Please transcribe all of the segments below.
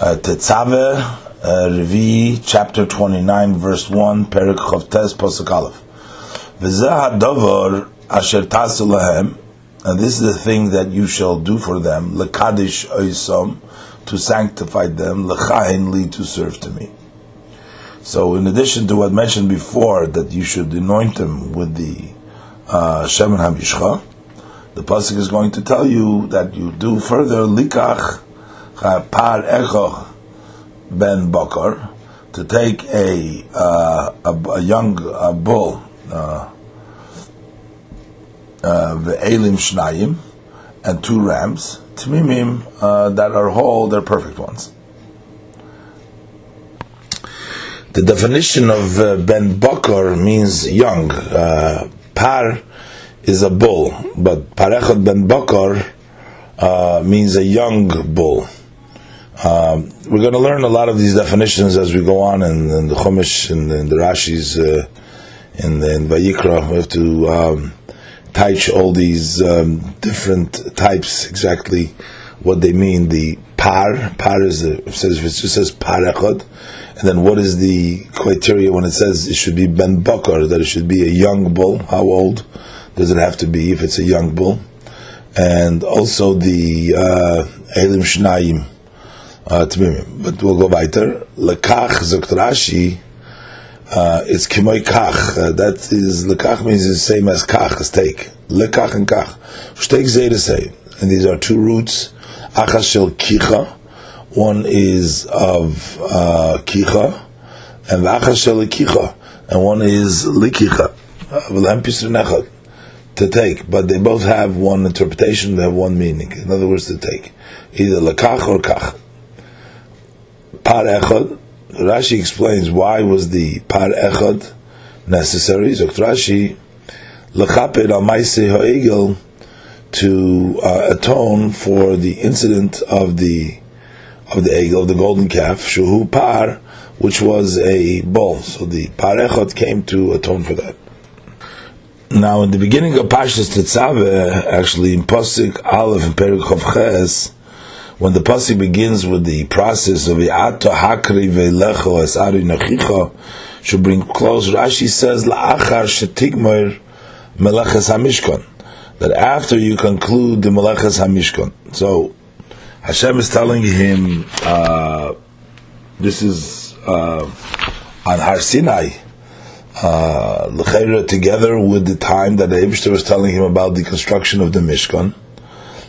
Uh, Tetzave, uh, Revi, chapter 29, verse 1, Perik Chavtes, Posuk Aleph. V'zeh ha'dovar asher tasu lahem, and this is the thing that you shall do for them, lekadish oisom, to sanctify them, lechahin li, to serve to me. So in addition to what mentioned before, that you should anoint them with the uh, Shemin HaMishcha, the Pasuk is going to tell you that you do further likach par echo ben bakar to take a uh, a, a, young uh, bull the uh, ve'elim shnayim and two rams tmimim uh, that are whole they're perfect ones. The definition of uh, ben bakar means young. Par is a bull but parechot ben bakar means a young bull um, we're going to learn a lot of these definitions as we go on in, in the Chumash and in, the Rashi's uh, in, in Vayikra. We have to um, touch all these um, different types exactly what they mean. The par par is the, it says it just says par echad, and then what is the criteria when it says it should be ben bakar that it should be a young bull? How old does it have to be if it's a young bull? And also the uh, elim shnayim uh, But we'll go weiter. Lekach zokt Rashi. Uh, it's kimoy kach. Uh, that is lekach means the same as kach as take. Lekach and kach. Shteik zeh the same. And these are two roots. Achas shel kicha. One is of uh, kicha, and achas shel kicha, and one is likicha. Uh, to take, but they both have one interpretation. They have one meaning. In other words, to take either lekach or kach par echad. Rashi explains why was the par echad necessary. So Rashi lechaped al ha'egel to uh, atone for the incident of the of the egel, of the golden calf, shuhu par, which was a bull. So the par echad came to atone for that. Now, in the beginning of Pashas Tetzaveh, actually in Pasuk Aleph and Perik Ches, when the pasuk begins with the process of Ato Hakri Veilecho Asari Nachicha, should bring close. Rashi says La'achar Shetigmer Meleches Hamishkon that after you conclude the Meleches Hamishkon. So Hashem is telling him uh, this is uh, on Har Sinai. Uh, together with the time that the Ibshter was telling him about the construction of the Mishkan,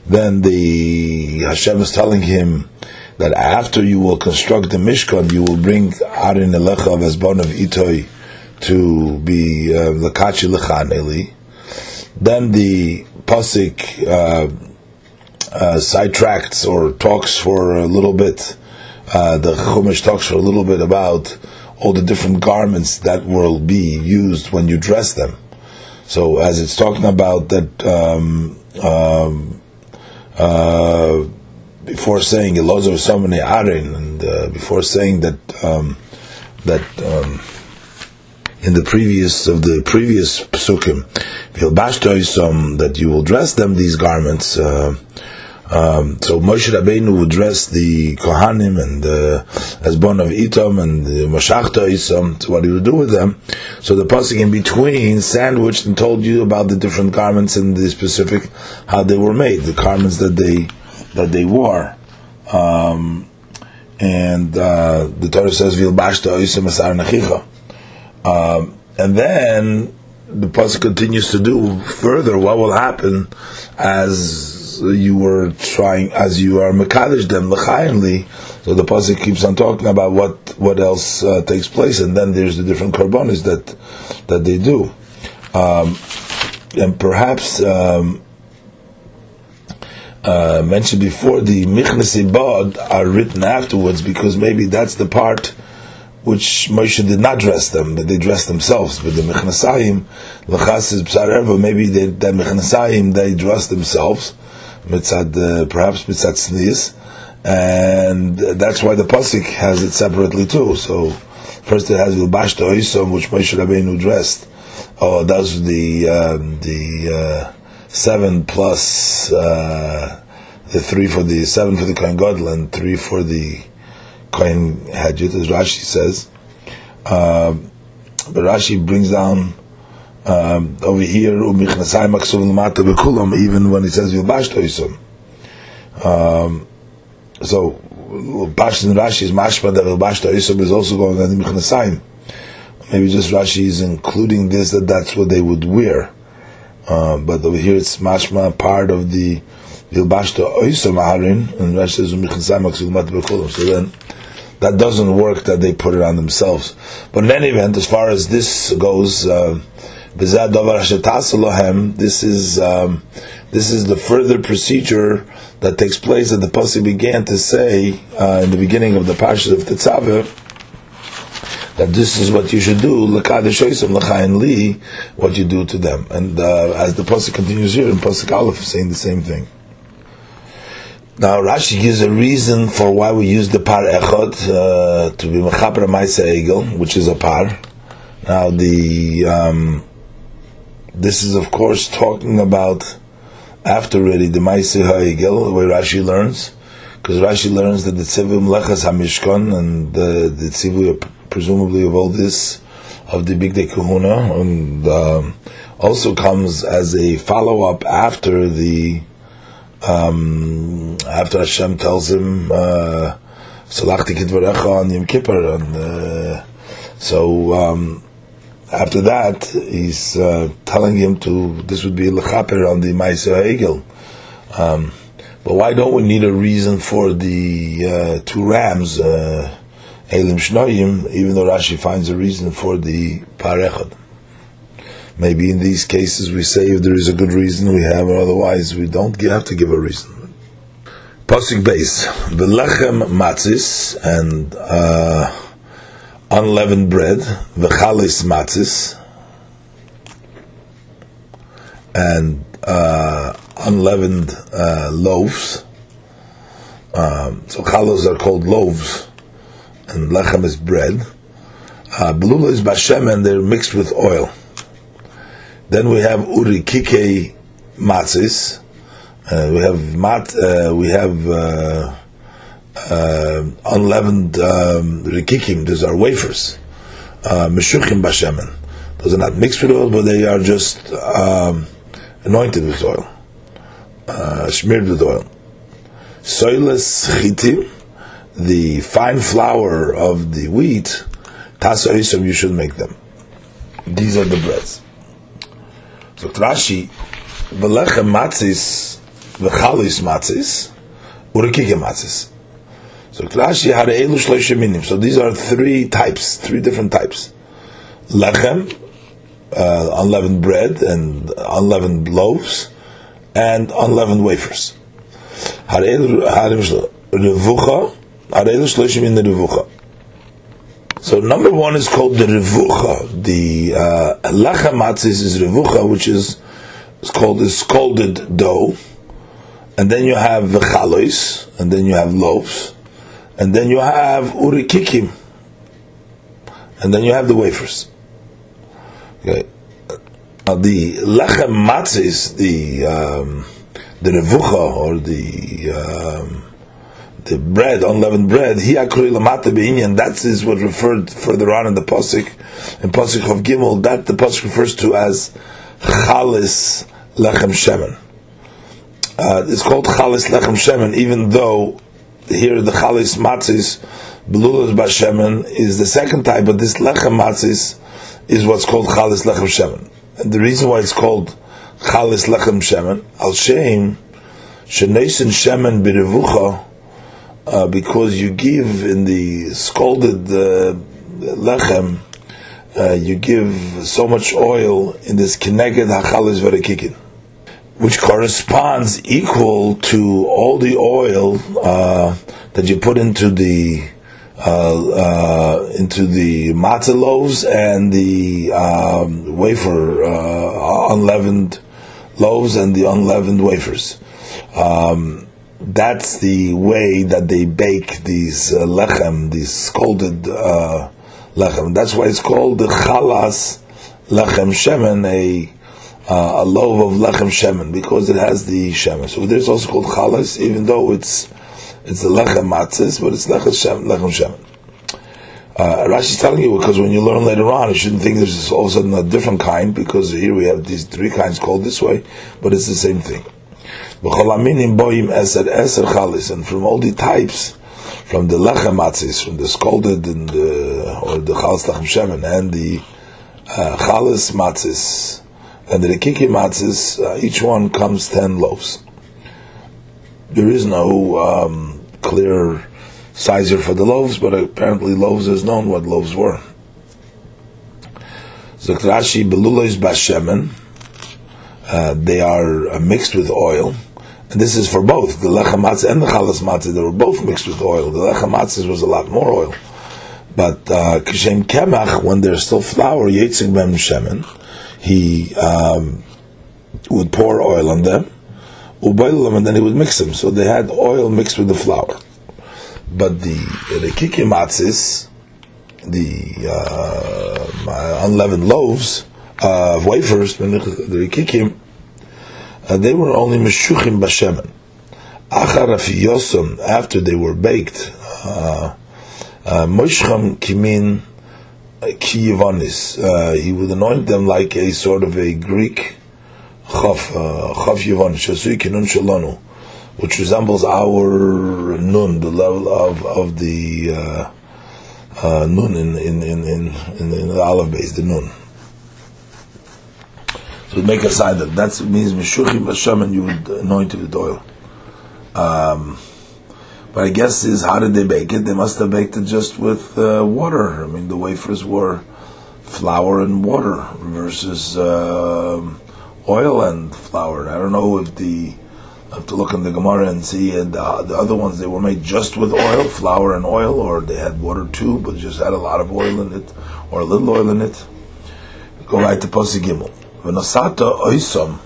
then the Hashem is telling him that after you will construct the Mishkan, you will bring Arin Elecha of Esbon of Itoi to be Lakachi uh. Then the Pasik uh, uh, sidetracks or talks for a little bit. Uh, the Chumash talks for a little bit about all the different garments that will be used when you dress them. So as it's talking about that um, um, uh, before saying Elazar Samani Arin, and uh, before saying that um, that um, in the previous of the previous psukim, that you will dress them these garments. Uh, um, so Moshe Rabbeinu would dress the Kohanim and uh, Esbon of Itom and the Moshachta Isom, what he would do with them. So the pasuk in between sandwiched and told you about the different garments and the specific how they were made, the garments that they that they wore. Um, and uh, the Torah says Vilbashta Isom Asar Nachicha. Um, and then the pasuk continues to do further what will happen as you were trying, as you are mekadesh them lechayimli. So the pasuk keeps on talking about what what else uh, takes place, and then there's the different karbonis that that they do, um, and perhaps. Um, uh, mentioned before, the Michnes Ibad are written afterwards because maybe that's the part which Moshe did not dress them, that they dressed themselves. But the Mechnasayim, L'chas is maybe they, the Mechnasayim, they dress themselves mitzad, uh, perhaps mitzad sneeze, and that's why the pasuk has it separately too. So first it has vilbashta oisom, which Moshe Rabbeinu dressed. Oh, that's the um, the uh, seven plus uh, the three for the seven for the Kohen Gadol and three for the Kohen Hedjit, as Rashi says. Uh, but Rashi brings down um, over here, even when he says Yilbash um, so, Bash and Rashi is mashma that Yilbash is also going on the. Maybe just Rashi is including this, that that's what they would wear. Uh, but over here it's mashma part of the Yilbashta Oisa Maharin, and Rashi says Mechnasayim Maksud Bekulam. So then, that doesn't work that they put it on themselves. But in any event, as far as this goes, uh, this is um, this is the further procedure that takes place that the pasuk began to say uh, in the beginning of the parsha of Tetzaveh that this is what you should do li what you do to them and uh, as the pasuk continues here in pasuk Aleph saying the same thing. Now Rashi gives a reason for why we use the par echad uh, to be mechaper ma'isa which is a par. Now the um, this is of course talking about after already the ma'isa ha'egel, where Rashi learns, because Rashi learns that the tzivim lechas hamishkan and the the tzivui presumably of all this of the big day kahuna, and um, also comes as a follow up after the um, after Hashem tells him, uh, Salachti Kidvarecha on Yom Kippur, and uh, so um, after that he's uh, telling him to this would be lechaper on the Ma'aser Egel. Um, but why don't we need a reason for the uh, two rams, uh, Elim Shnoyim, even though Rashi finds a reason for the Parechad? Maybe in these cases we say if there is a good reason we have, or otherwise we don't have to give a reason. Pasuk base, the lechem matzis and uh, unleavened bread, the chalis matzis, and uh, unleavened uh, loaves. Um, so chalos are called loaves, and lechem is bread. Uh, Belula is bashem, and they're mixed with oil. Then we have uri urikike matzis. Uh, we have mat. Uh, we have uh, uh unleavened um, rikikim. Those are wafers. Uh, meshuchim bashemen. Those are not mixed with oil, but they are just um, anointed with oil, uh, smeared with oil. Soiles chitim, the fine flour of the wheat. Tasa isom, you should make them. These are the breads. So Rashi, v'lechem matzis, v'chalis matzis, urekike matzis. So had elu shloisha minim. So these are three types, three different types. Lechem, uh, unleavened bread and unleavened loaves, and unleavened wafers. Revucha. So number one is called the revucha. The uh, lechem matzis is revucha, which is it's called the scalded dough, and then you have the chalois, and then you have loaves, and then you have urikikim, and then you have the wafers. Okay, uh, the lechem matzis, the um, the revucha or the um, the bread, unleavened bread, and that is what referred further on in the pasuk, in pasuk of Gimel, that the pasuk refers to as chalis lechem shemen. Uh, it's called chalis lechem shemen, even though here the chalis matzis belulas bashemen is the second type, but this lechem matzis is what's called chalis lechem shemen. And the reason why it's called chalis lechem shemen, al shem shenesin shemen b'revucha uh, because you give in the scalded uh, lechem, uh, you give so much oil in this keneged hachalis verikikin, which corresponds equal to all the oil uh, that you put into the uh, uh, into the matzah loaves and the um, wafer unleavened loaves and the unleavened wafers. Um, that's the way that they bake these uh, lechem, these scalded uh, lechem. That's why it's called the chalas lechem shemen, a uh, a loaf of lechem shemen, because it has the shemen. So there's also called chalas, even though it's It's the lechem matzis, but it's lechem shem, lechem shemen. Uh, Rashi's telling you because when you learn later on, you shouldn't think there's all of a sudden a different kind because here we have these three kinds called this way, but it's the same thing. And from all the types, from the lechem matzis, from the scalded and the, or the chalas lechem shemen, and the uh, chalas matzis, and the rekiki uh, each one comes ten loaves. There is no um, clear sizer for the loaves, but apparently loaves is known what loaves were. Zakrashi belulois bashemen, uh, they are uh, mixed with oil, and this is for both the lechem and the chalas matzah. They were both mixed with oil. The lechem was a lot more oil, but uh, kishem kemach when there's still flour, yitzig ben shemen, he um, would pour oil on them, uboil them, and then he would mix them. So they had oil mixed with the flour. But the the kiki matzahs, the uh, unleavened loaves, uh, wafers, the rikikim, uh, they were only meshuchim bashemen. Achar afiyosam, after they were baked, uh, uh, moishcham kimin kiyivanis. Uh, he would anoint them like a sort of a Greek chaf, chaf shasui kinun shalonu, which resembles our nun, the level of of the uh, uh, nun in in in in, in, in the olive base, the nun. So we make a sign that that means Meshuchim Hashem and you would anoint it with oil. Um, but I guess is how did they bake it? They must have baked it just with uh, water. I mean, the wafers were flour and water versus uh, oil and flour. I don't know if the I have to look in the Gemara and see uh, the other ones they were made just with oil, flour and oil, or they had water too, but just had a lot of oil in it or a little oil in it. Go right to Pasuk Gimel. V'nosata oisom,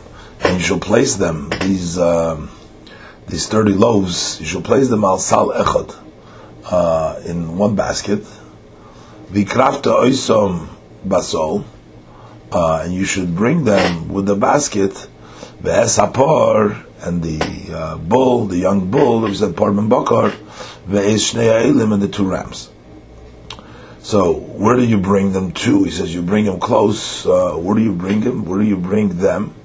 and you shall place them these um, these thirty loaves. You shall place them al sal echad uh, in one basket. V'krafta oisom basol, uh, and you should bring them with the basket. Ve'esapor and the uh, bull, the young bull, that was at Parman Bakar, ve'es shnei and the two rams. So where do you bring them to? He says you bring them close. Uh, where do you bring them? Where do you bring them?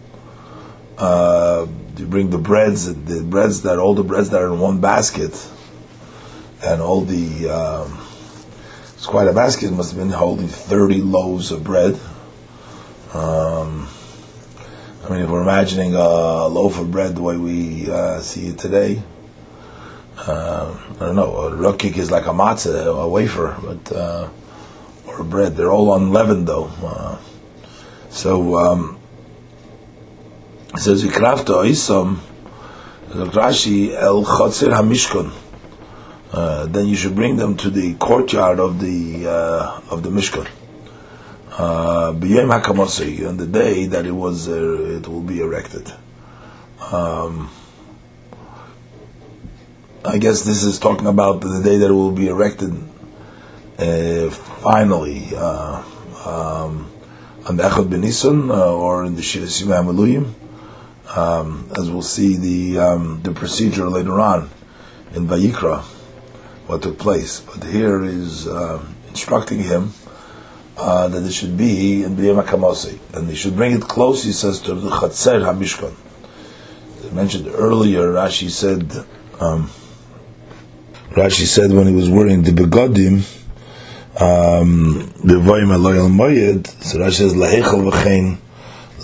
Uh, you bring the breads, the breads that all the breads that are in one basket, and all the. Um, it's quite a basket. It must have been holding thirty loaves of bread. Um, I mean, if we're imagining a loaf of bread the way we uh, see it today, uh, I don't know, a rukik is like a matzah, a wafer, but uh, or bread. They're all unleavened though. Uh, so um, it says vikrafta isam Rashi el chotzir hamishkon. Uh, then you should bring them to the courtyard of the uh, of the mishkan. Uh, on the day that it was uh, it will be erected. Um, I guess this is talking about the day that it will be erected uh, finally uh, um, on the Echad Benisun uh, or in the Shiras Yimam um, as we'll see the um, the procedure later on in Vayikra, what took place. But here is uh, instructing him uh, that it should be in HaKamosi, and he should bring it close, he says, to the Chatzer HaMishkan. As mentioned earlier, Rashi said, um, Rashi said when he was wearing the begodim, um, Aloy Moyed, so Rashi says Lahechel V'chein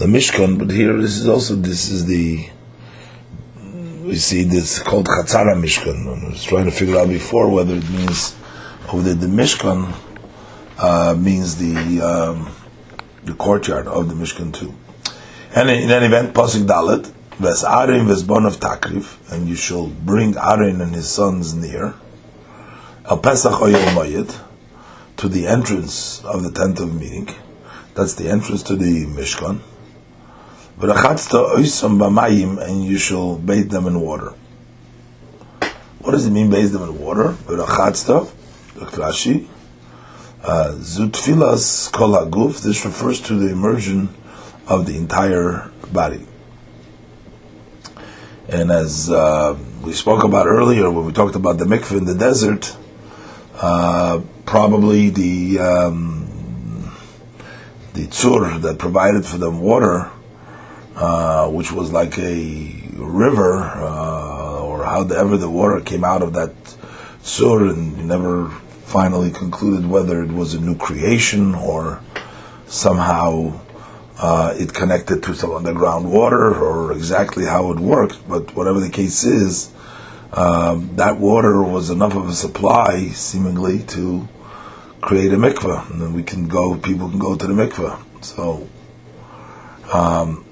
Mishkan. but here this is also, this is the, we see this called Chatzara Mishkan. I was trying to figure out before whether it means over the Mishkan uh, means the um, the courtyard of the Mishkan too. And in any event, Pasuk Dalet, Ves Arin Ves Bon of Takriv, and you shall bring Arin and his sons near, El Pesach Oyel to the entrance of the tent of meeting. That's the entrance to the Mishkan. And you shall bathe them in water. What does it mean, bathe them in water? Rachatzta, Rashi, uh, Zutfilas kol haguf. This refers to the immersion of the entire body. And as uh, we spoke about earlier when we talked about the mikveh in the desert, uh, probably the um, the tzur that provided for them water, uh, which was like a river, uh, or however the water came out of that tzur, and never finally concluded whether it was a new creation or somehow uh, it connected to some underground water or exactly how it worked, but whatever the case is, um, that water was enough of a supply, seemingly, to create a mikveh, and then we can go. People can go to the mikveh. So um,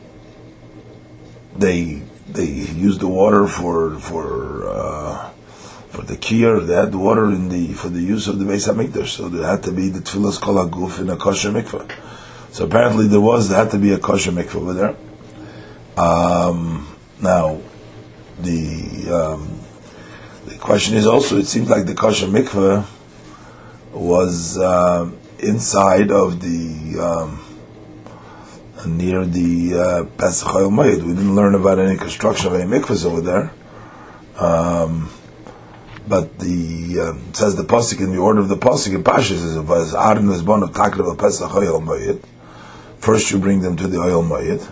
they they used the water for for uh, for the kier. They had water in the for the use of the Beis Hamikdash. So there had to be the tefillas kol in a kosher mikveh. So apparently there was there had to be a kosher mikveh over there. Um, now the um, the question is also it seems like the kosher mikveh was uh, inside of the um, near the uh, Pesach We didn't learn about any construction of any mikvahs over there. Um, but the um, says the pasuk in the order of the pasuk in Pashas is was Aaron was born of Takrav Pesach Mayit. First, you bring them to the oil mayit,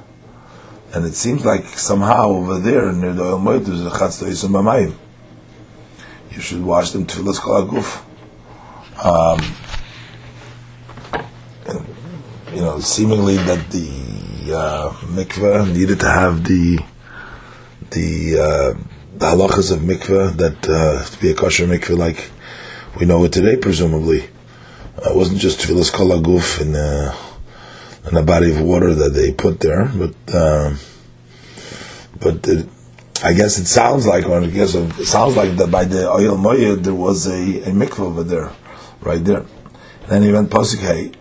and it seems like somehow over there near the oil mayit there's a chatz b'mayim. You should wash them call guf. Um, you know, seemingly that the uh, mikveh needed to have the the uh, the halachas of mikveh that uh, to be a kosher mikveh like we know it today, presumably. Uh, it wasn't just tefillas kol guf and. Uh, and a body of water that they put there, but uh, but I guess it sounds like, or I guess it sounds like that by the oil moyed there was a, a mikvah over there, right there. And then he went pasuk hey,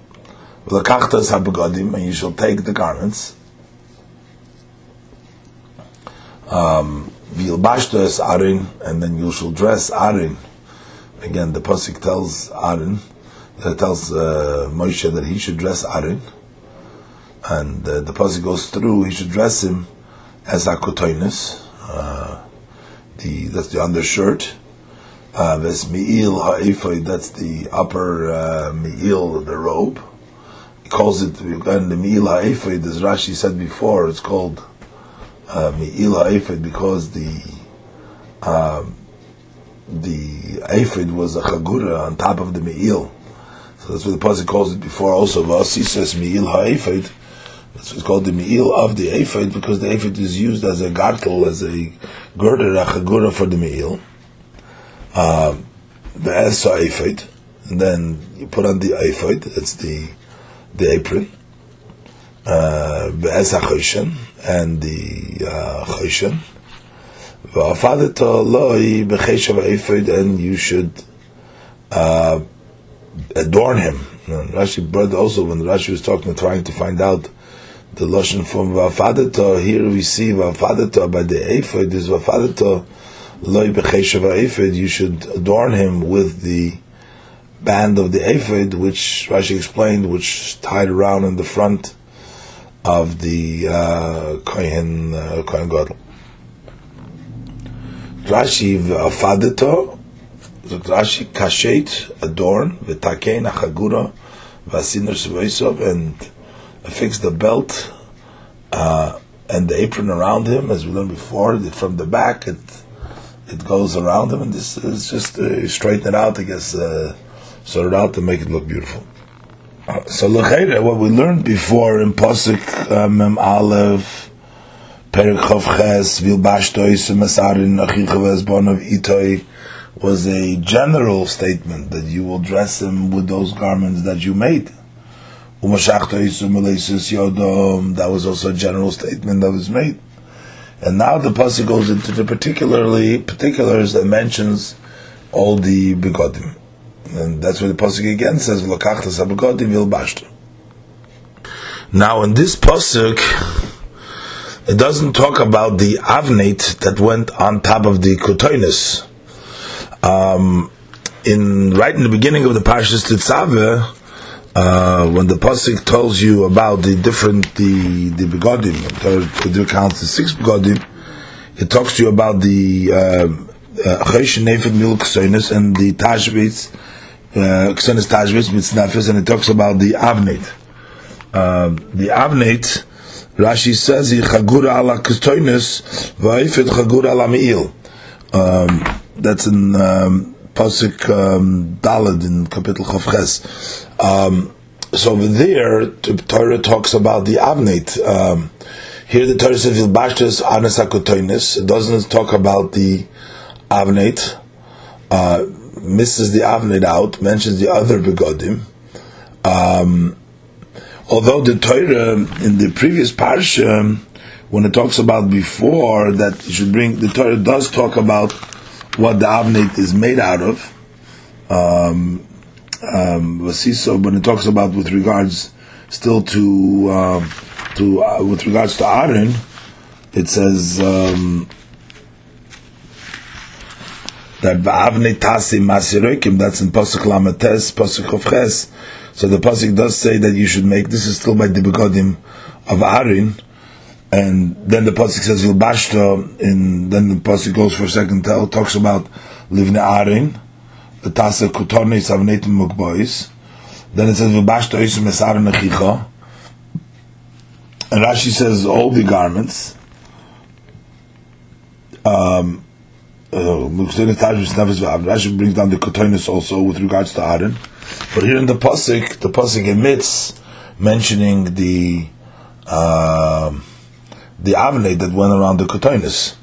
v'lakachtas habegadim, and you shall take the garments. Um, arin, and then you shall dress arin. Again, the pasuk tells arin, that tells uh, Moshe that he should dress arin, and uh, the pasuk goes through, he should dress him as akotoinus, uh, the that's the undershirt. Uh, ha'ephod, that's the upper uh, mi'il, the robe. Calls it, mi'il ha'ephod, as Rashi said before, it's called uh, ha'ephod because the um, the ephod was a chagura on top of the mi'il. So that's what the pasuk calls it before. Also, Vasi says mi'il ha'ephod that's what's called the me'il of the ephod because the ephod is used as a gartel, as a girder, a chagura for the me'il. Um, the esa ephod, and then you put on the ephod, it's the the apron. Uh, the esa choshen, and the uh, choshen. And you should uh, adorn him. And Rashi brought also when Rashi was talking, trying to find out the lashon from vafadato. Here we see vafadato by the ephod is vafadato loy becheshav ephod. You should adorn him with the band of the ephod, which Rashi explained, which tied around in the front of the uh, kohen uh, kohen gadol. Rashi vafadato. Rashi kashet adorn v'takein achagura v'asinur and affix the belt uh, and the apron around him, as we learned before. From the back, it it goes around him, and this is just uh, straighten it out, I guess, uh, sort it out to make it look beautiful. Uh, so l'chayre, what we learned before in Pasuk uh, Mem Aleph, Perik Chav Ches, Vilbashtoi, Sumasarin, Achichav Esbon of Itoi, was a general statement that you will dress him with those garments that you made. That was also a general statement that was made. And now the pasuk goes into the particularly particulars that mentions all the begodim. And that's where the pasuk again says. Now, in this pasuk, it doesn't talk about the avnate that went on top of the kotoinus. Um, in right in the beginning of the Parshas Tetzaveh, uh, when the pasuk tells you about the different the the begodim, there counts the six begodim. it talks to you about the Choshen uh, Nefed Mil Ksoinis and the Tashbitz, uh, Ksoinis Tashbitz Mitznefes, and it talks about the Avnet. Uh, the Avnet, Rashi says, Chagura ala Ksoinis, Vaifet Chagura ala Me'il. Um, that's in um, Pasuk um, Dalad in Kapitel Chavches. Um, so over there, the Torah talks about the Avnet. Um, here the Torah says Vilbashtes Anas It doesn't talk about the Avnet. Uh, misses the Avnet out, mentions the other begodim. Um, although the Torah in the previous parsha, when it talks about before that you should bring, the Torah does talk about what the Avnet is made out of. Um, um, when it talks about with regards still to uh, to uh, with regards to Aaron, it says um, that va'avne tasi masirekim. That's in pasuk lamates pasuk chovches. So the pasuk does say that you should make. This is still by the begodim of Arin, And then the pasuk says vilbashta, and then the pasuk goes for a second tell talks about livne arin, the tasa kutornis avnetim mukbois. Then it says vilbashta isim esarin achicha, and Rashi says all the garments. Um, Rashi brings down the kotonis also with regards to Aaron, but here in the pasuk, the pasuk emits mentioning the uh, the avnei that went around the kotonis.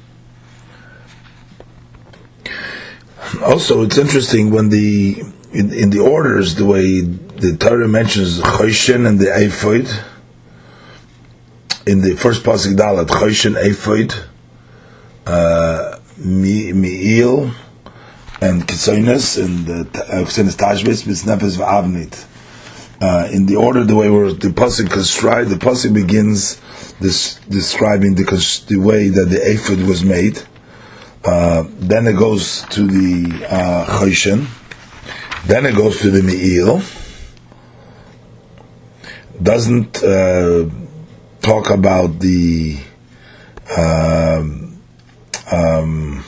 Also, it's interesting when the in, in the orders the way the Torah mentions choshen and the ephod in the first pasuk dalat choshen ephod uh, mi'il and kitzonis and the kitzonis tashbis mitznefes v'avnit. Uh, in the order, the way where the pasuk construct, the pasuk begins this describing the the way that the ephod was made. Uh, then it goes to the uh. Then it goes to the mi'il. Doesn't uh, talk about the um, um,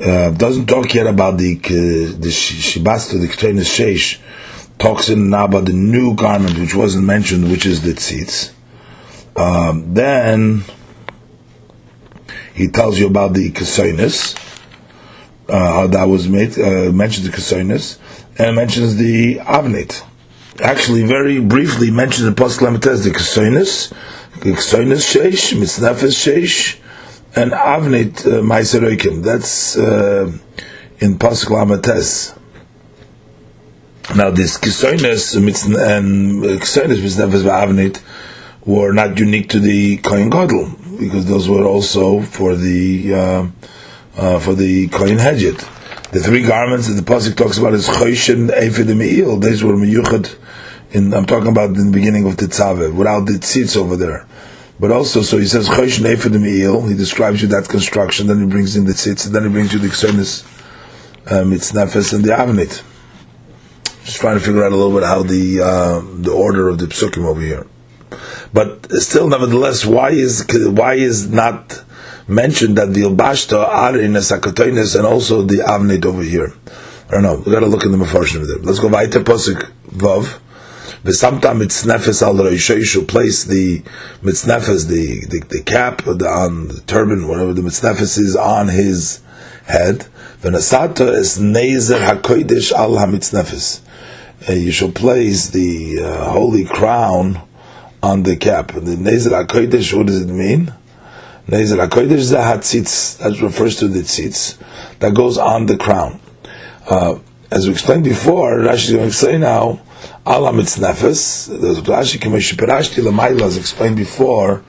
uh, doesn't talk yet about the uh, the shibasta the ketrenis sheish. Talks in now about the new garment which wasn't mentioned which is the tzitz. Um, then he tells you about the kasoinus uh, how that was made uh, mentions the kasoinus and mentions the avnit. Actually very briefly in Pasuk Lamites the Kesoinus, Kesoinus Sheish, Mitznefes Sheish, and Avnit uh, Maiseroikim. That's uh, in Pasuk Lamites. Now this Kesoinus and Kesoinus Mitznefes Avnit were not unique to the Kohen Gadol, because those were also for the uh, uh, for the Kohen Hedjit. The three garments that the pasuk talks about is Choshen, Ephid, and Me'il. These were Meyuchad in, I'm talking about in the beginning of the Tzave, without the tzitz over there. But also, so he says, Chosh Neifid Me'il, he describes you that construction, then he brings in the tzitz, and then he brings you the Ksonis, um, it's Nefes, and the Avnit. Just trying to figure out a little bit how the, uh, the order of the Psukim over here. But still, nevertheless, why is, why is not mentioned that the Ilbashta are in the and also the Avnit over here? I don't know. We got to look in the Mefarshim there. Let's go Pasuk Vav. V'samta mitznefes al roishay place the mitznefes, the, the, the cap the, on the turban, whatever the mitznefes is on his head. V'nasata is nezer hakodesh al hamitznefes. You shall place the uh, holy crown on the cap. The nezer hakodesh, what does it mean? Nezer hakodesh is the hatzitz. That refers to the tzitz that goes on the crown. Uh, as we explained before, Rashi is going to say now Ala mitznefes. There's Rashi Kemesh Perashti Lamaila as explained before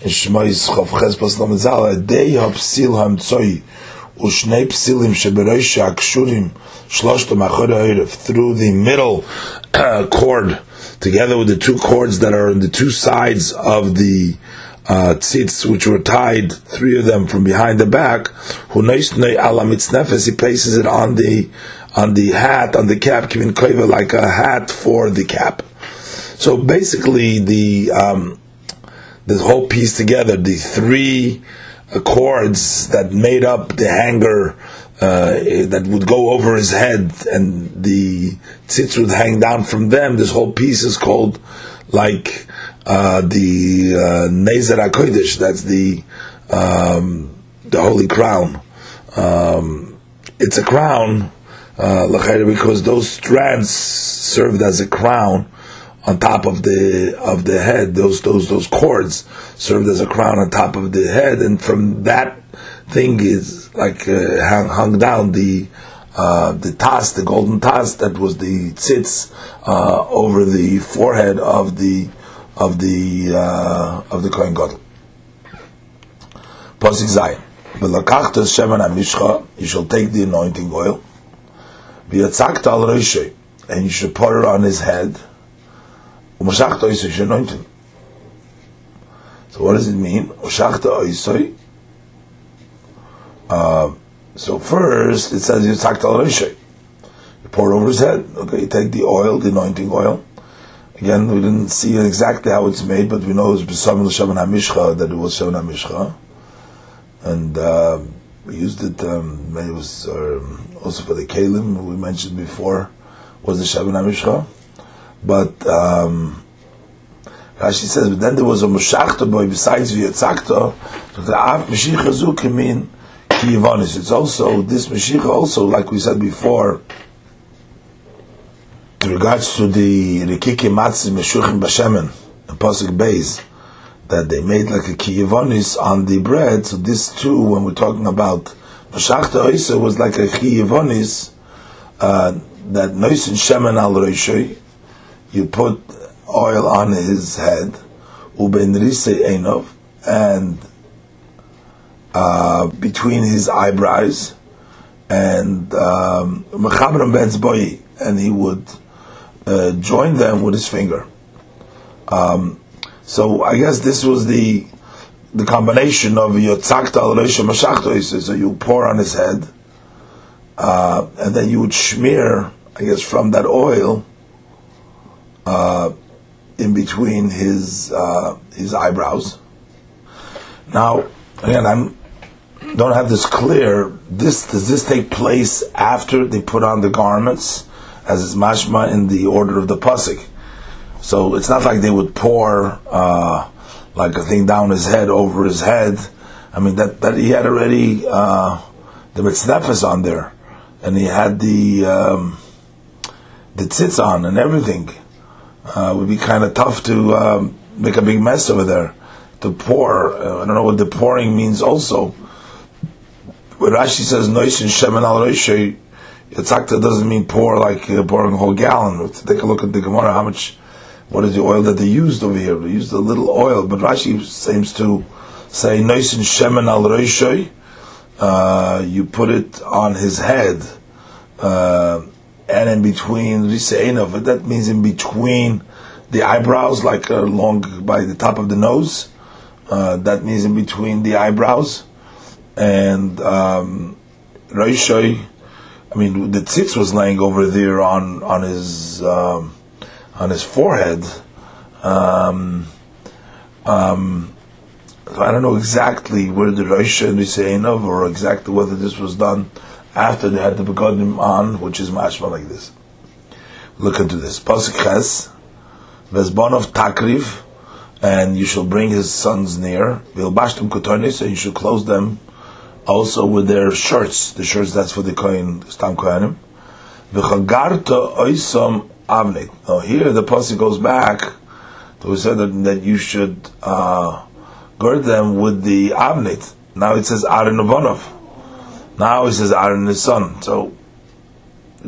in Shmois Chav Ches Pas Lamazal. A day hapsil hamtzoi ushnei psilim sheberoish akshurim shloshto machor ha'erev through the middle uh, cord together with the two cords that are on the two sides of the uh, tzitz, which were tied, three of them from behind the back, who ala mitznefes, he places it on the on the hat, on the cap, kivin koiva, like a hat for the cap. So basically, the um, this whole piece together, the three cords that made up the hanger uh, that would go over his head, and the tzitz would hang down from them. This whole piece is called like uh, the uh, Nezer HaKodesh. That's the um, the holy crown. Um, it's a crown, uh, because those strands served as a crown on top of the of the head. Those those those cords served as a crown on top of the head, and from that thing is like uh, hung, hung, down the uh, the tas, the golden tas that was the tzitz uh, over the forehead of the of the uh, of the kohen gadol. Posik Zayin. You shall take the anointing oil. V'yatzakta al reishay, and you should pour it on his head. Umashachta oisay, you anoint him. So what does it mean? Umashachta oisay. Uh, so first, it says Yitzhak al reishay. You pour it over his head. Okay, you take the oil, the anointing oil. Again, we didn't see exactly how it's made, but we know it was B'samim L'Shaman HaMishcha, that it was Shaman HaMishcha and uh, we used it. Um, it was um, also for the kalim we mentioned before was the Shabbat Mishcha, but um, Rashi says, but then there was a Mushachta boy besides V'yatzakta. So the Av Mashiach Zu can mean Kiyivanis. It's also this Mashiach also, like we said before. In regards to the Rikiki Matzis Meshuchim Bashemen, the Pasuk Beis, that they made like a kiyivonis on the bread. So this too, when we're talking about mashachta oisa, was like a kiyivonis uh, that noisin shemen al reishay. You put oil on his head, uben rise enov, and uh, between his eyebrows, and um, boy, and he would uh, join them with his finger. Um, so I guess this was the the combination of yotzakta al mashachto. So you pour on his head, uh, and then you would smear, I guess, from that oil uh, in between his uh, his eyebrows. Now, again, I'm don't have this clear. This does this take place after they put on the garments, as is mashma in the order of the pasuk? So it's not like they would pour uh, like a thing down his head over his head. I mean that that he had already uh, the mitznefes on there, and he had the um, the tzitz on and everything. Uh, it would be kind of tough to um, make a big mess over there to pour. Uh, I don't know what the pouring means. Also, when Rashi says noisin shemen al Yitzhak doesn't mean pour like uh, pouring a whole gallon. Take a look at the Gemara. How much what is the oil that they used over here? They used a little oil, but Rashi seems to say noisin shemen al reishoy. Uh, you put it on his head, uh, and in between riseinov. That means in between the eyebrows, like along by the top of the nose. Uh, that means in between the eyebrows, and um, reishoy. I mean, the tzitz was laying over there on on his. Um, on his forehead. Um, um, so I don't know exactly where the Rosh of, or exactly whether this was done after they had the begodim on, which is mashma like this. Look into this. Pasuk Ches, of Takriv, and you shall bring his sons near. Vilbashtim kotonis, and you should close them also with their shirts. The shirts that's for the kohen, stam kohenim. V'chagarta oisam avnit. Now here the pasuk goes back to said that, that you should uh, gird them with the avnit. Now it says Aaron. Now it says Aaron his son. So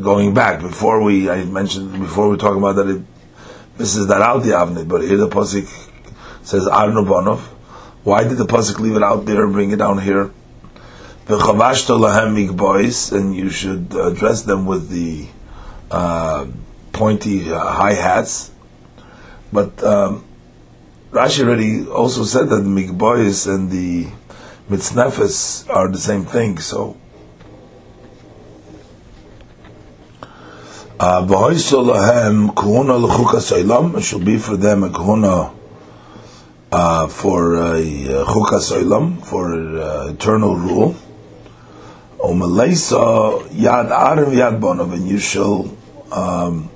going back before we I mentioned before we talk about that it misses that out the avnit, but here the pasuk says Aaron. Why did the pasuk leave it out there and bring it down here? And you should address them with the uh, pointy uh, high hats. But um, Rashi already also said that the mikbois and the mitznefes are the same thing. So. Uh, it shall be for them a kahuna uh, uh, for uh, chukas olam, for uh, eternal rule. Umaleisa yad arim yad bonov, and you shall um,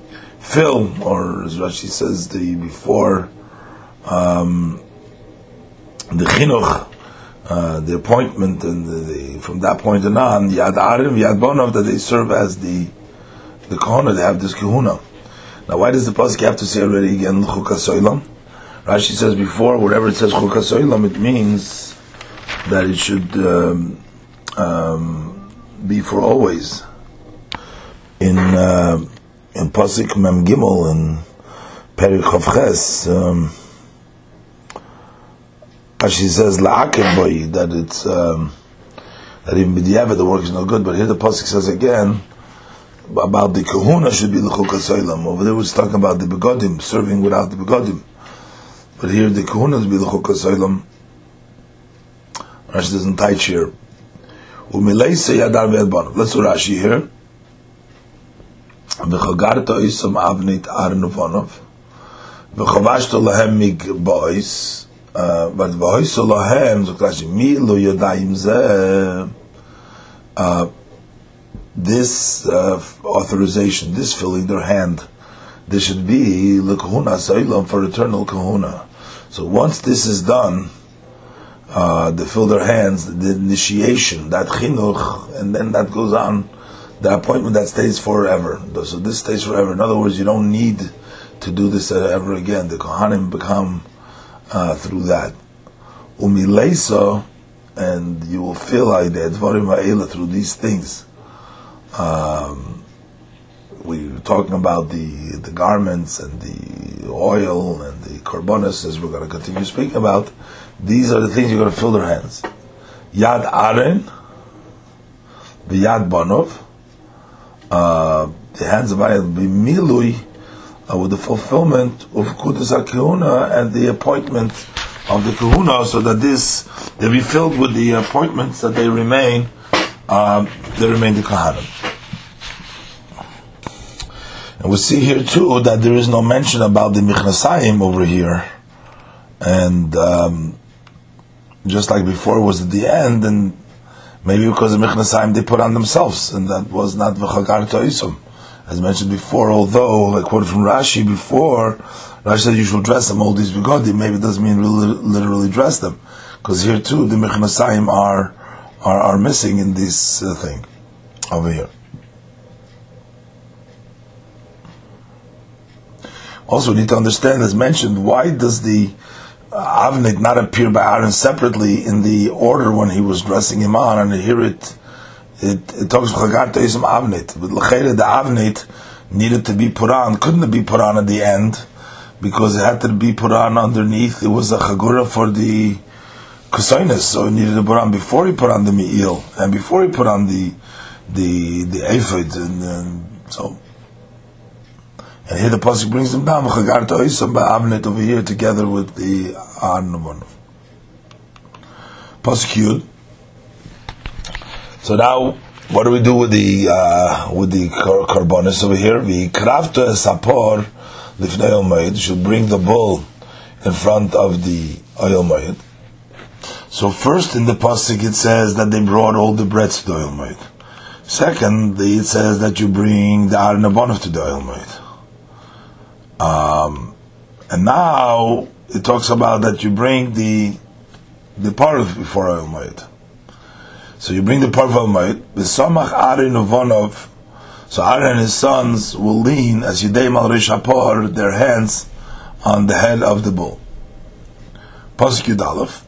fill, or as Rashi says, the before um, the chinuch, uh, the appointment, and the, the, from that point on, yad arim yad bonov, that they serve as the the kahuna, they have this kahuna. Now, why does the pasuk have to say already again chukas olam? Rashi says before, wherever it says chukas olam, it means that it should um, um, be for always. In uh, in pasuk mem gimel and perik chavches, um, Rashi says la'akim boy that it's um, that even b'diavad the work is no good. But here the pasuk says again about the kahuna should be the chukas. Over there, was talking about the begodim serving without the begodim. But here the kahuna should be the chukas. Rashi doesn't touch here. Let's do Rashi here. Nufonov. V'chavashto lahem mig bois. Uh, but v'hoiso lahem, zok Rashi, mi lo yodayim zeh. Uh, this uh, authorization, this filling their hand, this should be lekahuna sa'ilam for eternal kahuna. So once this is done, uh, they fill their hands, the initiation, that chinuch, and then that goes on, the appointment that stays forever. So this stays forever. In other words, you don't need to do this ever again. The kohanim become uh, through that. Umileisa, and you will feel like that through these things. Um, we were talking about the the garments and the oil and the carbonas, as we're going to continue speaking about. These are the things you're going to fill their hands. Yad Aren, the Yad Banov, uh, the hands of Aaron, be Milui, uh, with the fulfillment of Kudas Kahuna and the appointment of the Kahuna, so that this they be filled with the appointments that they remain, um, they remain the Kahanim. And we see here too that there is no mention about the Michnasayim over here. And um, just like before it was at the end, and maybe because the Michnasayim they put on themselves, and that was not V'chagar Toisum. As mentioned before, although, like quoted from Rashi before, Rashi said you should dress them, all these begodim, maybe it doesn't mean literally dress them. Because here too, the Michnasayim are, are, are missing in this uh, thing over here. Also, we need to understand, as mentioned, why does the uh, Avnit not appear by Aaron separately in the order when he was dressing him on, and here it it, it talks Chagar Toisim Avnit. But L'chere, the Avnit needed to be put on, couldn't be put on at the end, because it had to be put on underneath. It was a Chagura for the Kusainus, so it needed to put on before he put on the Me'il, and before he put on the the the Ephod, and, and so and here the pasuk brings them down. Avnet over here together with the Arnavon. Pasuk Yud. So now, what do we do with the uh, with the carbonis over here? We krafta sapor lifnei oil should bring the bull in front of the oil. So first in the pasuk it says that they brought all the breads to the oil. Second, it says that you bring the arnabonov to the oil. Um, and now it talks about that you bring the the parv before oil Moed. So you bring the parv Moed. V'samach Aaron Uvonov. So Aaron and his sons will lean as Yidei Mal Rishapor their hands on the head of the bull. Pasuk Yudalef.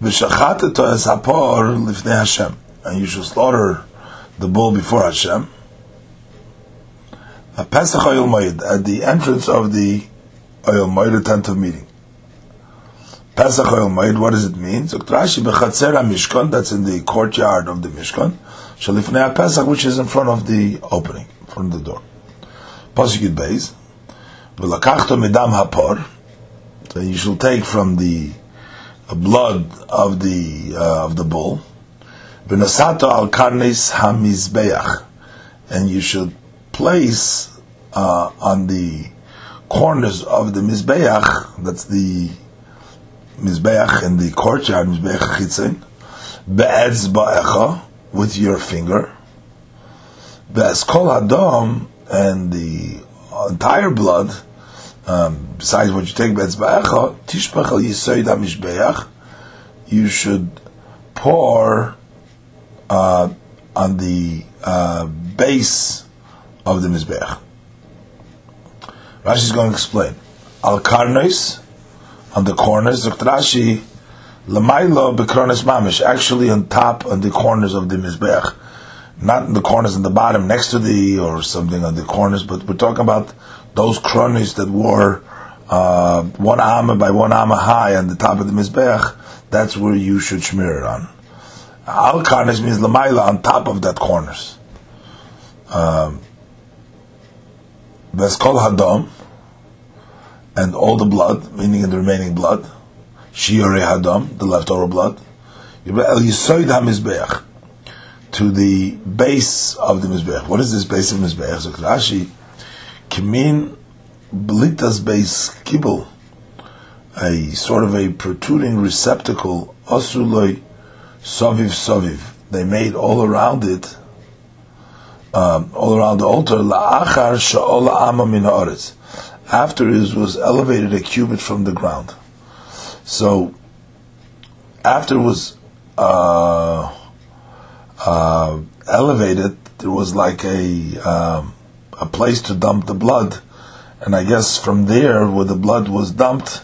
V'shachat es hapor lifnei Hashem. And you should slaughter the bull before Hashem Pesach Oil Moed, at the entrance of the Oil Moed, tent of meeting. Pesach Oil Moed, what does it mean? So Rashi Bechatzer Mishkan, that's in the courtyard of the Mishkan, Shalifnei Pesach, which is in front of the opening, from the door. Pasuk Yud Beis, V'lakachto Midam Hapor, so you shall take from the blood of the uh, of the bull, V'nasato al karnes hamizbeach, and you should place uh, on the corners of the mizbeach, that's the mizbeach in the courtyard, mizbeach chitzin, be'etzba'echa, with your finger, be'eskol hadom, and the entire blood, um, besides what you take be'etzba'echa, tishbach al yisoid you should pour uh, on the uh, base of the mizbeach. Rashi is going to explain. Al karnois, on the corners, Dr. Rashi, lamailo bekronis mamish, actually on top, on the corners of the mizbeach. Not in the corners in the bottom, next to the, or something on the corners, but we're talking about those kronis that were uh, one amma by one amma high on the top of the mizbeach. That's where you should smear it on. Al karnes means lamaila on top of that corners. Um, Veskol hadam, and all the blood, meaning the remaining blood, shiore hadam, the leftover blood, to the base of the mizbeach. What is this base of mizbeach? So Rashi, kimin blitas base kibble, a sort of a protruding receptacle, osuloi soviv soviv. They made all around it, um, all around the altar, la'achar sha'ola amma min After it was elevated a cubit from the ground. So, after it was uh, uh, elevated, there was like a um, a place to dump the blood, and I guess from there, where the blood was dumped,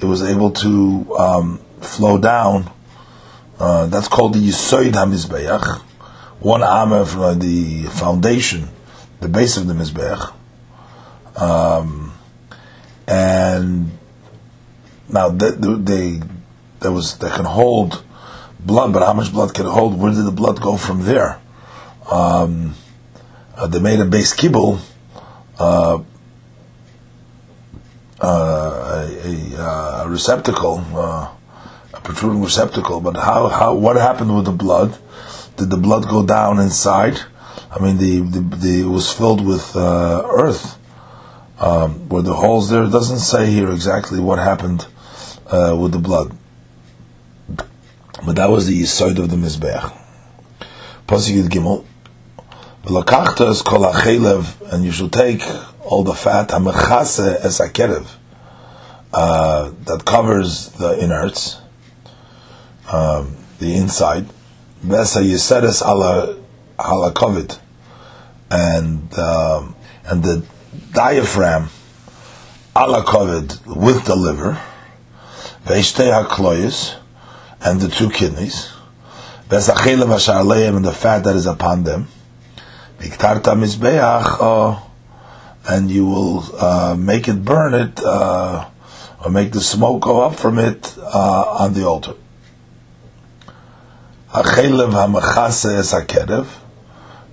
it was able to um, flow down. Uh, that's called the Yisoid HaMizbeach, one amma from the foundation, the base of the Mizbeach. Um, and now they, they, there was, they can hold blood, but how much blood can hold? Where did the blood go from there? Um, uh, they made a base kibble, uh, uh, a, a, receptacle, uh, a protruding receptacle. But how, how, what happened with the blood? Did the blood go down inside? I mean, the, the, the it was filled with uh, earth. Um, were the holes there? It doesn't say here exactly what happened uh, with the blood. But that was the side of the Mizbeach. Pasuk Gimel. V'lakachta kol ha'chelev, and you shall take all the fat, ha'mechase es akerev, uh, that covers the innards, um, the inside, v'esa yiseres ala halakovit, and um, and the diaphragm ala kovid with the liver, ve'ishtei hakloyis, and the two kidneys, ve'sachilim asharleim, and the fat that is upon them, viktarta mizbeach, oh, and you will uh, make it burn it, uh, or make the smoke go up from it uh, on the altar. Achelev hamachase es hakerev,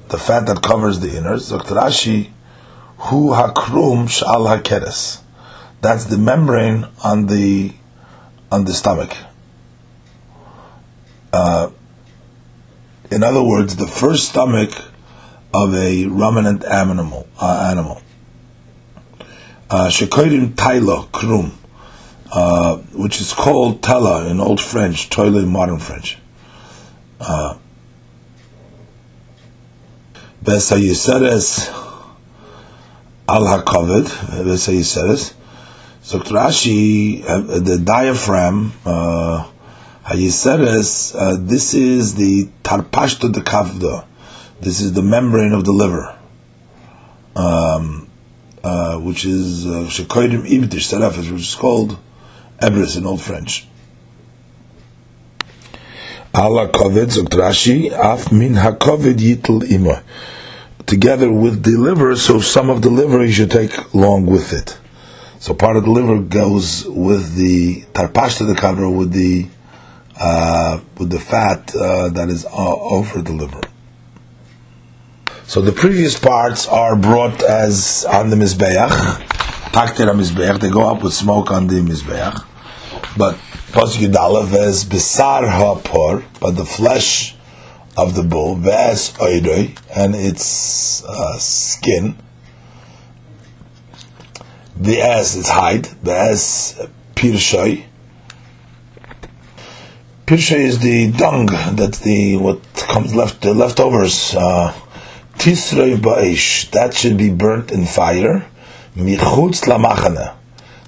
the fat that covers the innards. Dr. Rashi, hu hakrum shal hakeres. That's the membrane on the on the stomach. Uh, in other words, the first stomach of a ruminant animal. Uh, animal. Shekoidim Tailo Krum, uh, which is called Tala in Old French, toilet in modern French. Uh, Besayiseres al hakovid, Besayiseres. So Rashi, uh, the diaphragm, uh, Hayiseres, uh, this is the Tarpashto de Kavda. This is the membrane of the liver. Um, uh, which is uh, Shekoidim Ibtish Serafis, which is called Ebris in Old French. Allah kovid Rashi af min hakovid yitl imo. Together with the liver, so some of the liver you should take along with it. So part of the liver goes with the tarpashta the cover with the uh, with the fat uh, that is uh, over the liver. So the previous parts are brought as on the Mizbeach, Taktir Mizbeach, they go up with smoke on the Mizbeach. But Pasuk Yudalev is Besar HaPor, but the flesh of the bull, Ves Oidoi, and its uh, skin, the S its hide, the S Pirshoy, Pirsha is the dung. That's the what comes left the leftovers. Uh, Tisrei ba'esh. That should be burnt in fire. Michutz lamachana.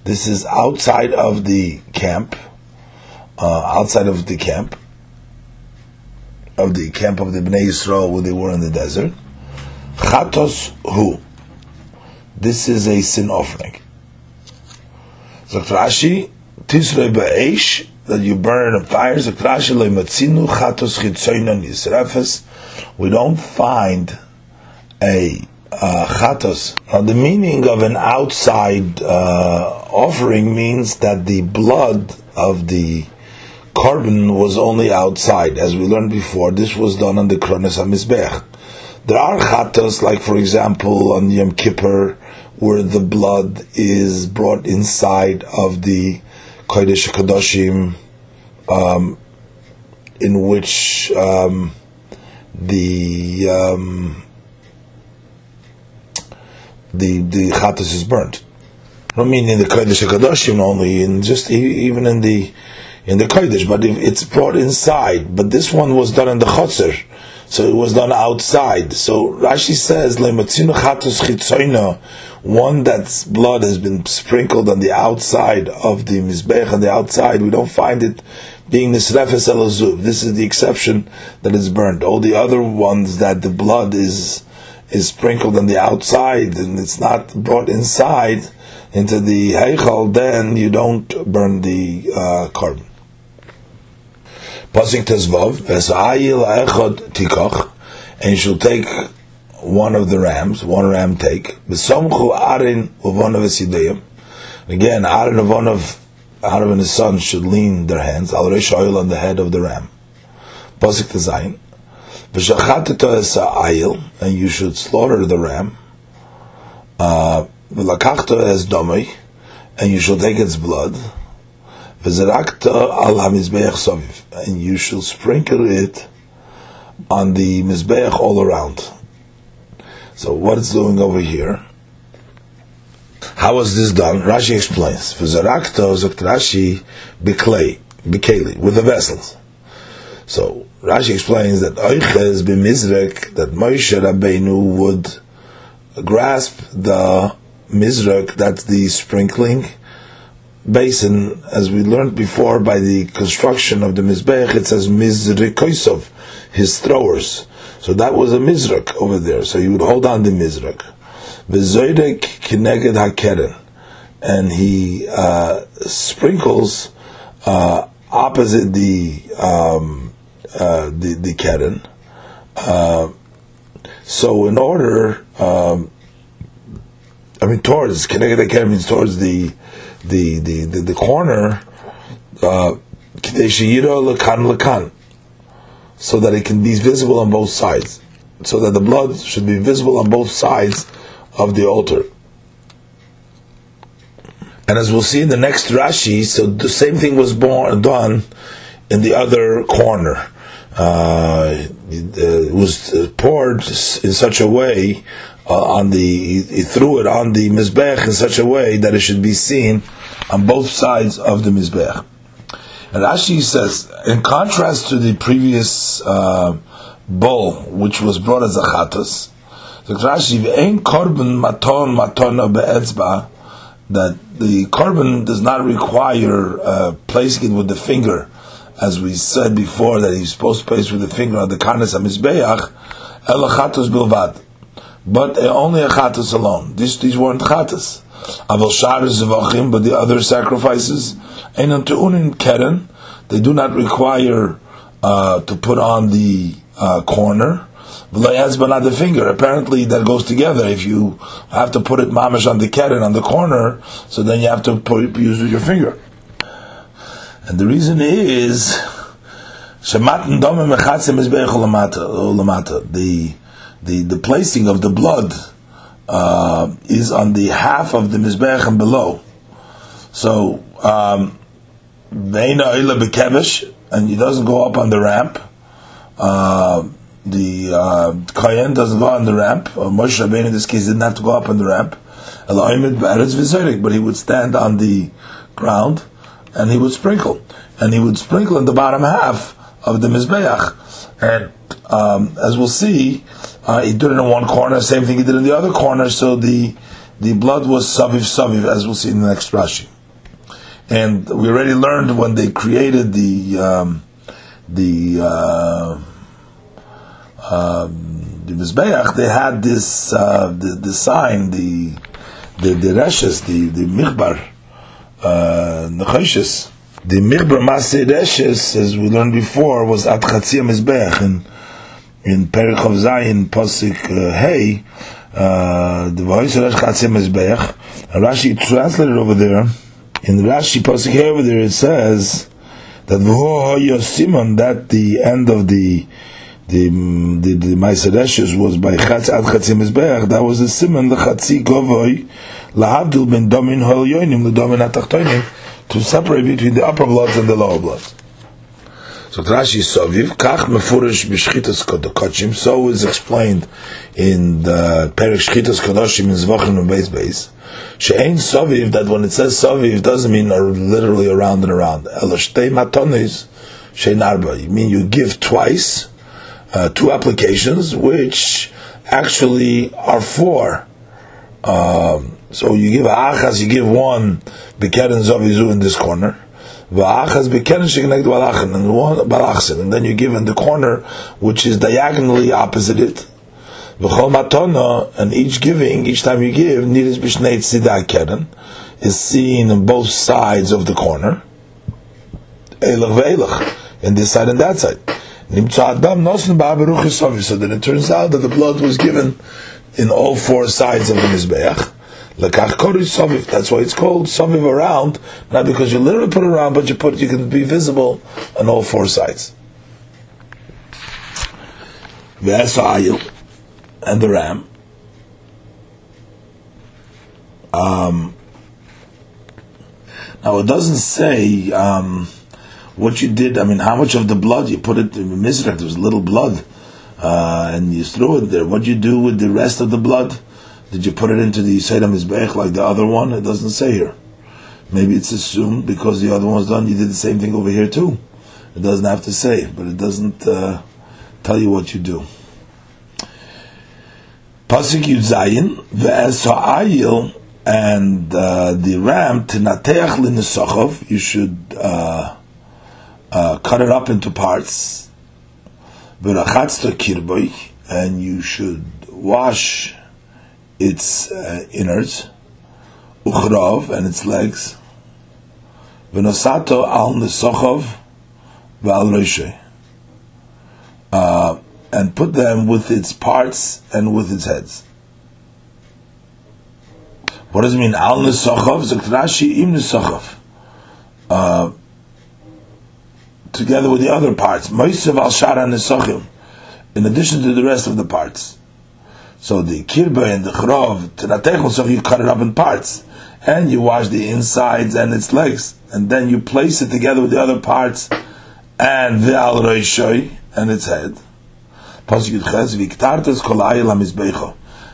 This is outside of the camp. Uh, outside of the camp of the camp of the Bnei Yisrael where they were in the desert. Chatos hu. This is a sin offering. Dr. Rashi, Tisrei ba'esh, that you burn in fire. Dr. Rashi, le'matzinu chatos chitzoinon yisrafes. We don't find a uh, chatos. Now, the meaning of an outside uh, offering means that the blood of the korban was only outside. As we learned before, this was done on the Kronos HaMizbech. There are chatos, like for example on Yom Kippur, where the blood is brought inside of the Kodesh Kadoshim, um, in which um, the um, the the chatos is burnt. I don't mean in the Kodesh Kadoshim only, in just even in the in the Kodesh, but if it's brought inside. But this one was done in the Chotzer, so it was done outside. So Rashi says, one that's blood has been sprinkled on the outside of the Mizbech, on the outside, we don't find it being Nisrefes Elazuv. This is the exception that is burned. All the other ones that the blood is is sprinkled on the outside and it's not brought inside into the Heichal, then you don't burn the uh, korban. Pasik Tezvov, Vesayil Echod Tikoch, and you shall take one of the rams, one ram take, Vesomchu Arin Uvon of Again, one of Aaron and his son should lean their hands, Al Resh oil on the head of the ram. Pasik Tezayin, V'shachateto Esayil, and you should slaughter the ram, uh, V'lakachto Es Domei, and you shall take its blood, al soviv, and you shall sprinkle it on the mizbeach all around. So what it's doing over here? How was this done? Rashi explains. V'zarakta zokt Rashi biklei, bikeli, with the vessels. So Rashi explains that oiches b'mizrek that Moshe Rabbeinu would grasp the mizrek, that's the sprinkling, basin, as we learned before by the construction of the Mizbech, it says Mizrikoisov, his throwers. So that was a Mizrak over there. So he would hold on the Mizrak. V'zoydek kineged hakeren. And he uh, sprinkles uh, opposite the um, uh, the, the keren. Uh, so in order, um, I mean, towards kineged hakeren means towards the the the the, the corner uh, so that it can be visible on both sides, so that the blood should be visible on both sides of the altar. And as we'll see in the next Rashi, so the same thing was born, done in the other corner. Uh, it was poured in such a way uh, on the he, he, threw it on the mizbech in such a way that it should be seen on both sides of the mizbech. And Rashi says, in contrast to the previous uh, bowl, which was brought as a chatas, the Rashi ein korban maton matona be'etzba, that the korban does not require uh, placing it with the finger, as we said before that he's supposed to place with the finger on the karnes hamizbeach, elachatos bilvad but only a chatas alone. These these weren't chatas. Aval sharis zevachim, but the other sacrifices, and to unin keren, they do not require uh, to put on the uh, corner. but not the finger. Apparently, that goes together. If you have to put it mamish on the keren on the corner, so then you have to put, use your finger. And the reason is, shematin domim mechatzim is the the, the placing of the blood uh, is on the half of the mizbech and below. So, um, and he doesn't go up on the ramp. Uh, the uh, Kohen doesn't go on the ramp. Or Moshe Rabbeinu in this case didn't have to go up on the ramp. But he would stand on the ground and he would sprinkle. and he would sprinkle in the bottom half of the mizbeach. And um, as we'll see, uh, he did it in one corner, same thing he did in the other corner. So the the blood was saviv saviv, as we'll see in the next Rashi. And we already learned when they created the um, the uh, um, the mizbeach, they had this uh, the, the sign, the the the reshes, the the michbar, uh, the michbar maseh reshes, as we learned before, was at chatzia mizbeach in in Perich of Zayin Posik uh, Hey. Uh, the voice of chatzia mizbeach. Rashi translated over there in Rashi Posik Hey over there. It says that Simon that the end of the the the, the Maisereshes was by Chatz Ad Chatzim Mizbeach, that was the simon, the Chatzi Govoy, Lahavdil ben Domin Hol Yoinim, the Domin Atachtoinim, to separate between the upper bloods and the lower bloods. So Rashi Soviv, Kach Mefurish B'Shchitas Kodokochim, so is explained in the Perek Shchitas Kodoshim in Zvachim and Beis Beis, She'ein Soviv, that when it says Soviv, doesn't mean literally around and around. Elashtei Matonis, She'ein Arba, you mean you give twice, uh, two applications, which actually are four. Um, so you give achas, you give one bekeren zovizu in this corner, and one and then you give in the corner which is diagonally opposite it. And each giving, each time you give, keren, is seen on both sides of the corner. In this side and that side. So then it turns out that the blood was given in all four sides of the Mizbeach. That's why it's called Soviv around, not because you literally put it around, but you put you can be visible on all four sides. And the ram. Um, now it doesn't say um, what you did. I mean, how much of the blood you put it in the mizrach? There was little blood, uh, and you threw it there. What do you do with the rest of the blood? Did you put it into the Yisrael Mizbech like the other one? It doesn't say here. Maybe it's assumed because the other one's done, you did the same thing over here too. It doesn't have to say, but it doesn't uh, tell you what you do. Pasuk Yudzayin, ve'es ha'ayil, and uh, the ram, tenateach l'nesachov, you should... Uh, uh, cut it up into parts. And you should wash its uh, innards, uchrav and its legs, v'nosato al nesochov v'al uh, and put them with its parts and with its heads. What does it mean? Al nesochov? Zokrashi im nesochov. Uh, together with the other parts. Moisev al shara nesachim, in addition to the rest of the parts. So the kirba and the chrov, tenatechon, so you cut it up in parts, and you wash the insides and its legs, and then you place it together with the other parts, and the al roishoy and its head.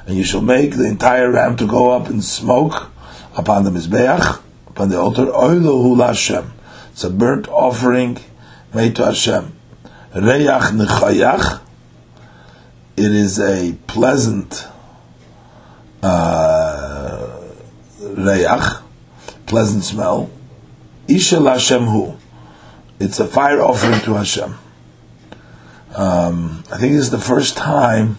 And you shall make the entire ram to go up in smoke upon the mizbeach, upon the altar. It's a burnt offering made to Hashem. Reyach nechayach. It is a pleasant uh, pleasant smell. Ishel Hashem hu. It's a fire offering to Hashem. Um, I think this is the first time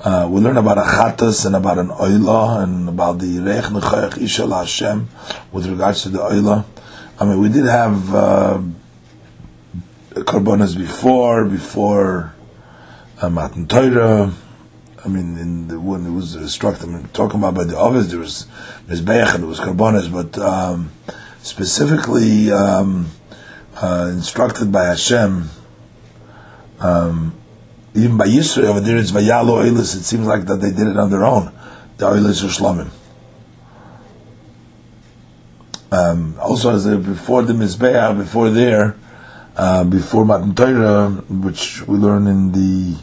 uh, we learn about a chatas and about an oila and about the reich nechayach ishel Hashem with regards to the oila. I mean, we did have. Uh, before, before uh, Matan Torah. I mean, in the, when it was instructed, I mean, talking about by the others, there was Mizbeach and there was karbonas, but um, specifically um, uh, instructed by Hashem, um, even by Yisrael over there, it's Vayalo Eilis, it seems like that they did it on their own. The Eilis are Shlomim. Um, also, as before the Mizbeach, before there, uh, before Matan Torah, which we learn in the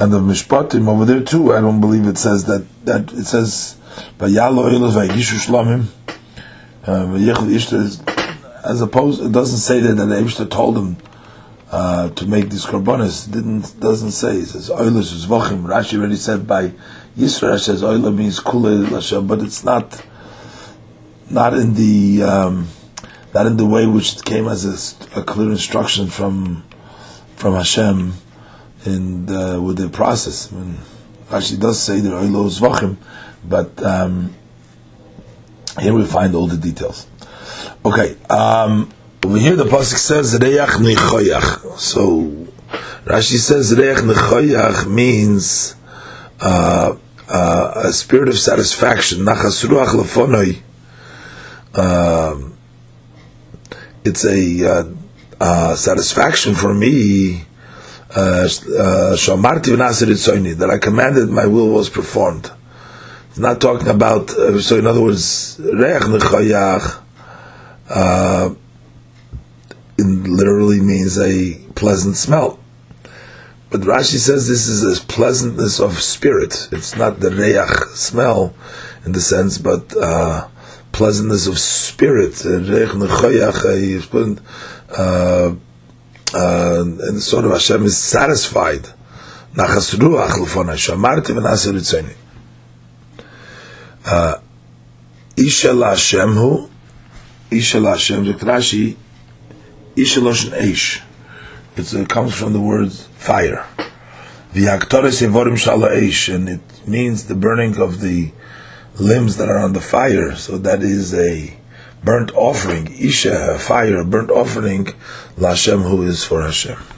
end the Mishpatim over there too. I don't believe it says that that it says Vayalo Elos Vayigishu Shlamim uh, as opposed, it doesn't say that, that Eibishter told him uh, to make these korbanos. Didn't doesn't say. It says oilus zvachim. Rashi already said by Yisrael says oila means kule Hashem, but it's not not in the um, not in the way which it came as a, a clear instruction from from Hashem in the, with the process. I mean, Rashi does say that oilo zvachim, but um, here we find all the details. Okay, um, over here the pasuk says reach nechoyach. So Rashi says reach nechoyach means uh, uh, a spirit of satisfaction. Nachas ruach lefonoi. Um, it's a uh, uh, satisfaction for me. Shamarti uh, that I commanded, my will was performed. It's not talking about. Uh, so, in other words, reach nechoyach uh, literally means a pleasant smell. But Rashi says this is a pleasantness of spirit. It's not the reach smell in the sense, but uh, pleasantness of spirit. Reich nechoyach. Uh, uh, and sort of Hashem is satisfied. Nachas ruach l'fonai shamarti v'nasir ritzoni. Uh, Isha Hashem hu Isha Hashem Rashi Isha Eish. It comes from the word fire. V'yaktores yevorim shala and it means the burning of the limbs that are on the fire. So that is a burnt offering. Isha, fire, burnt offering. Lashem, who is for Hashem.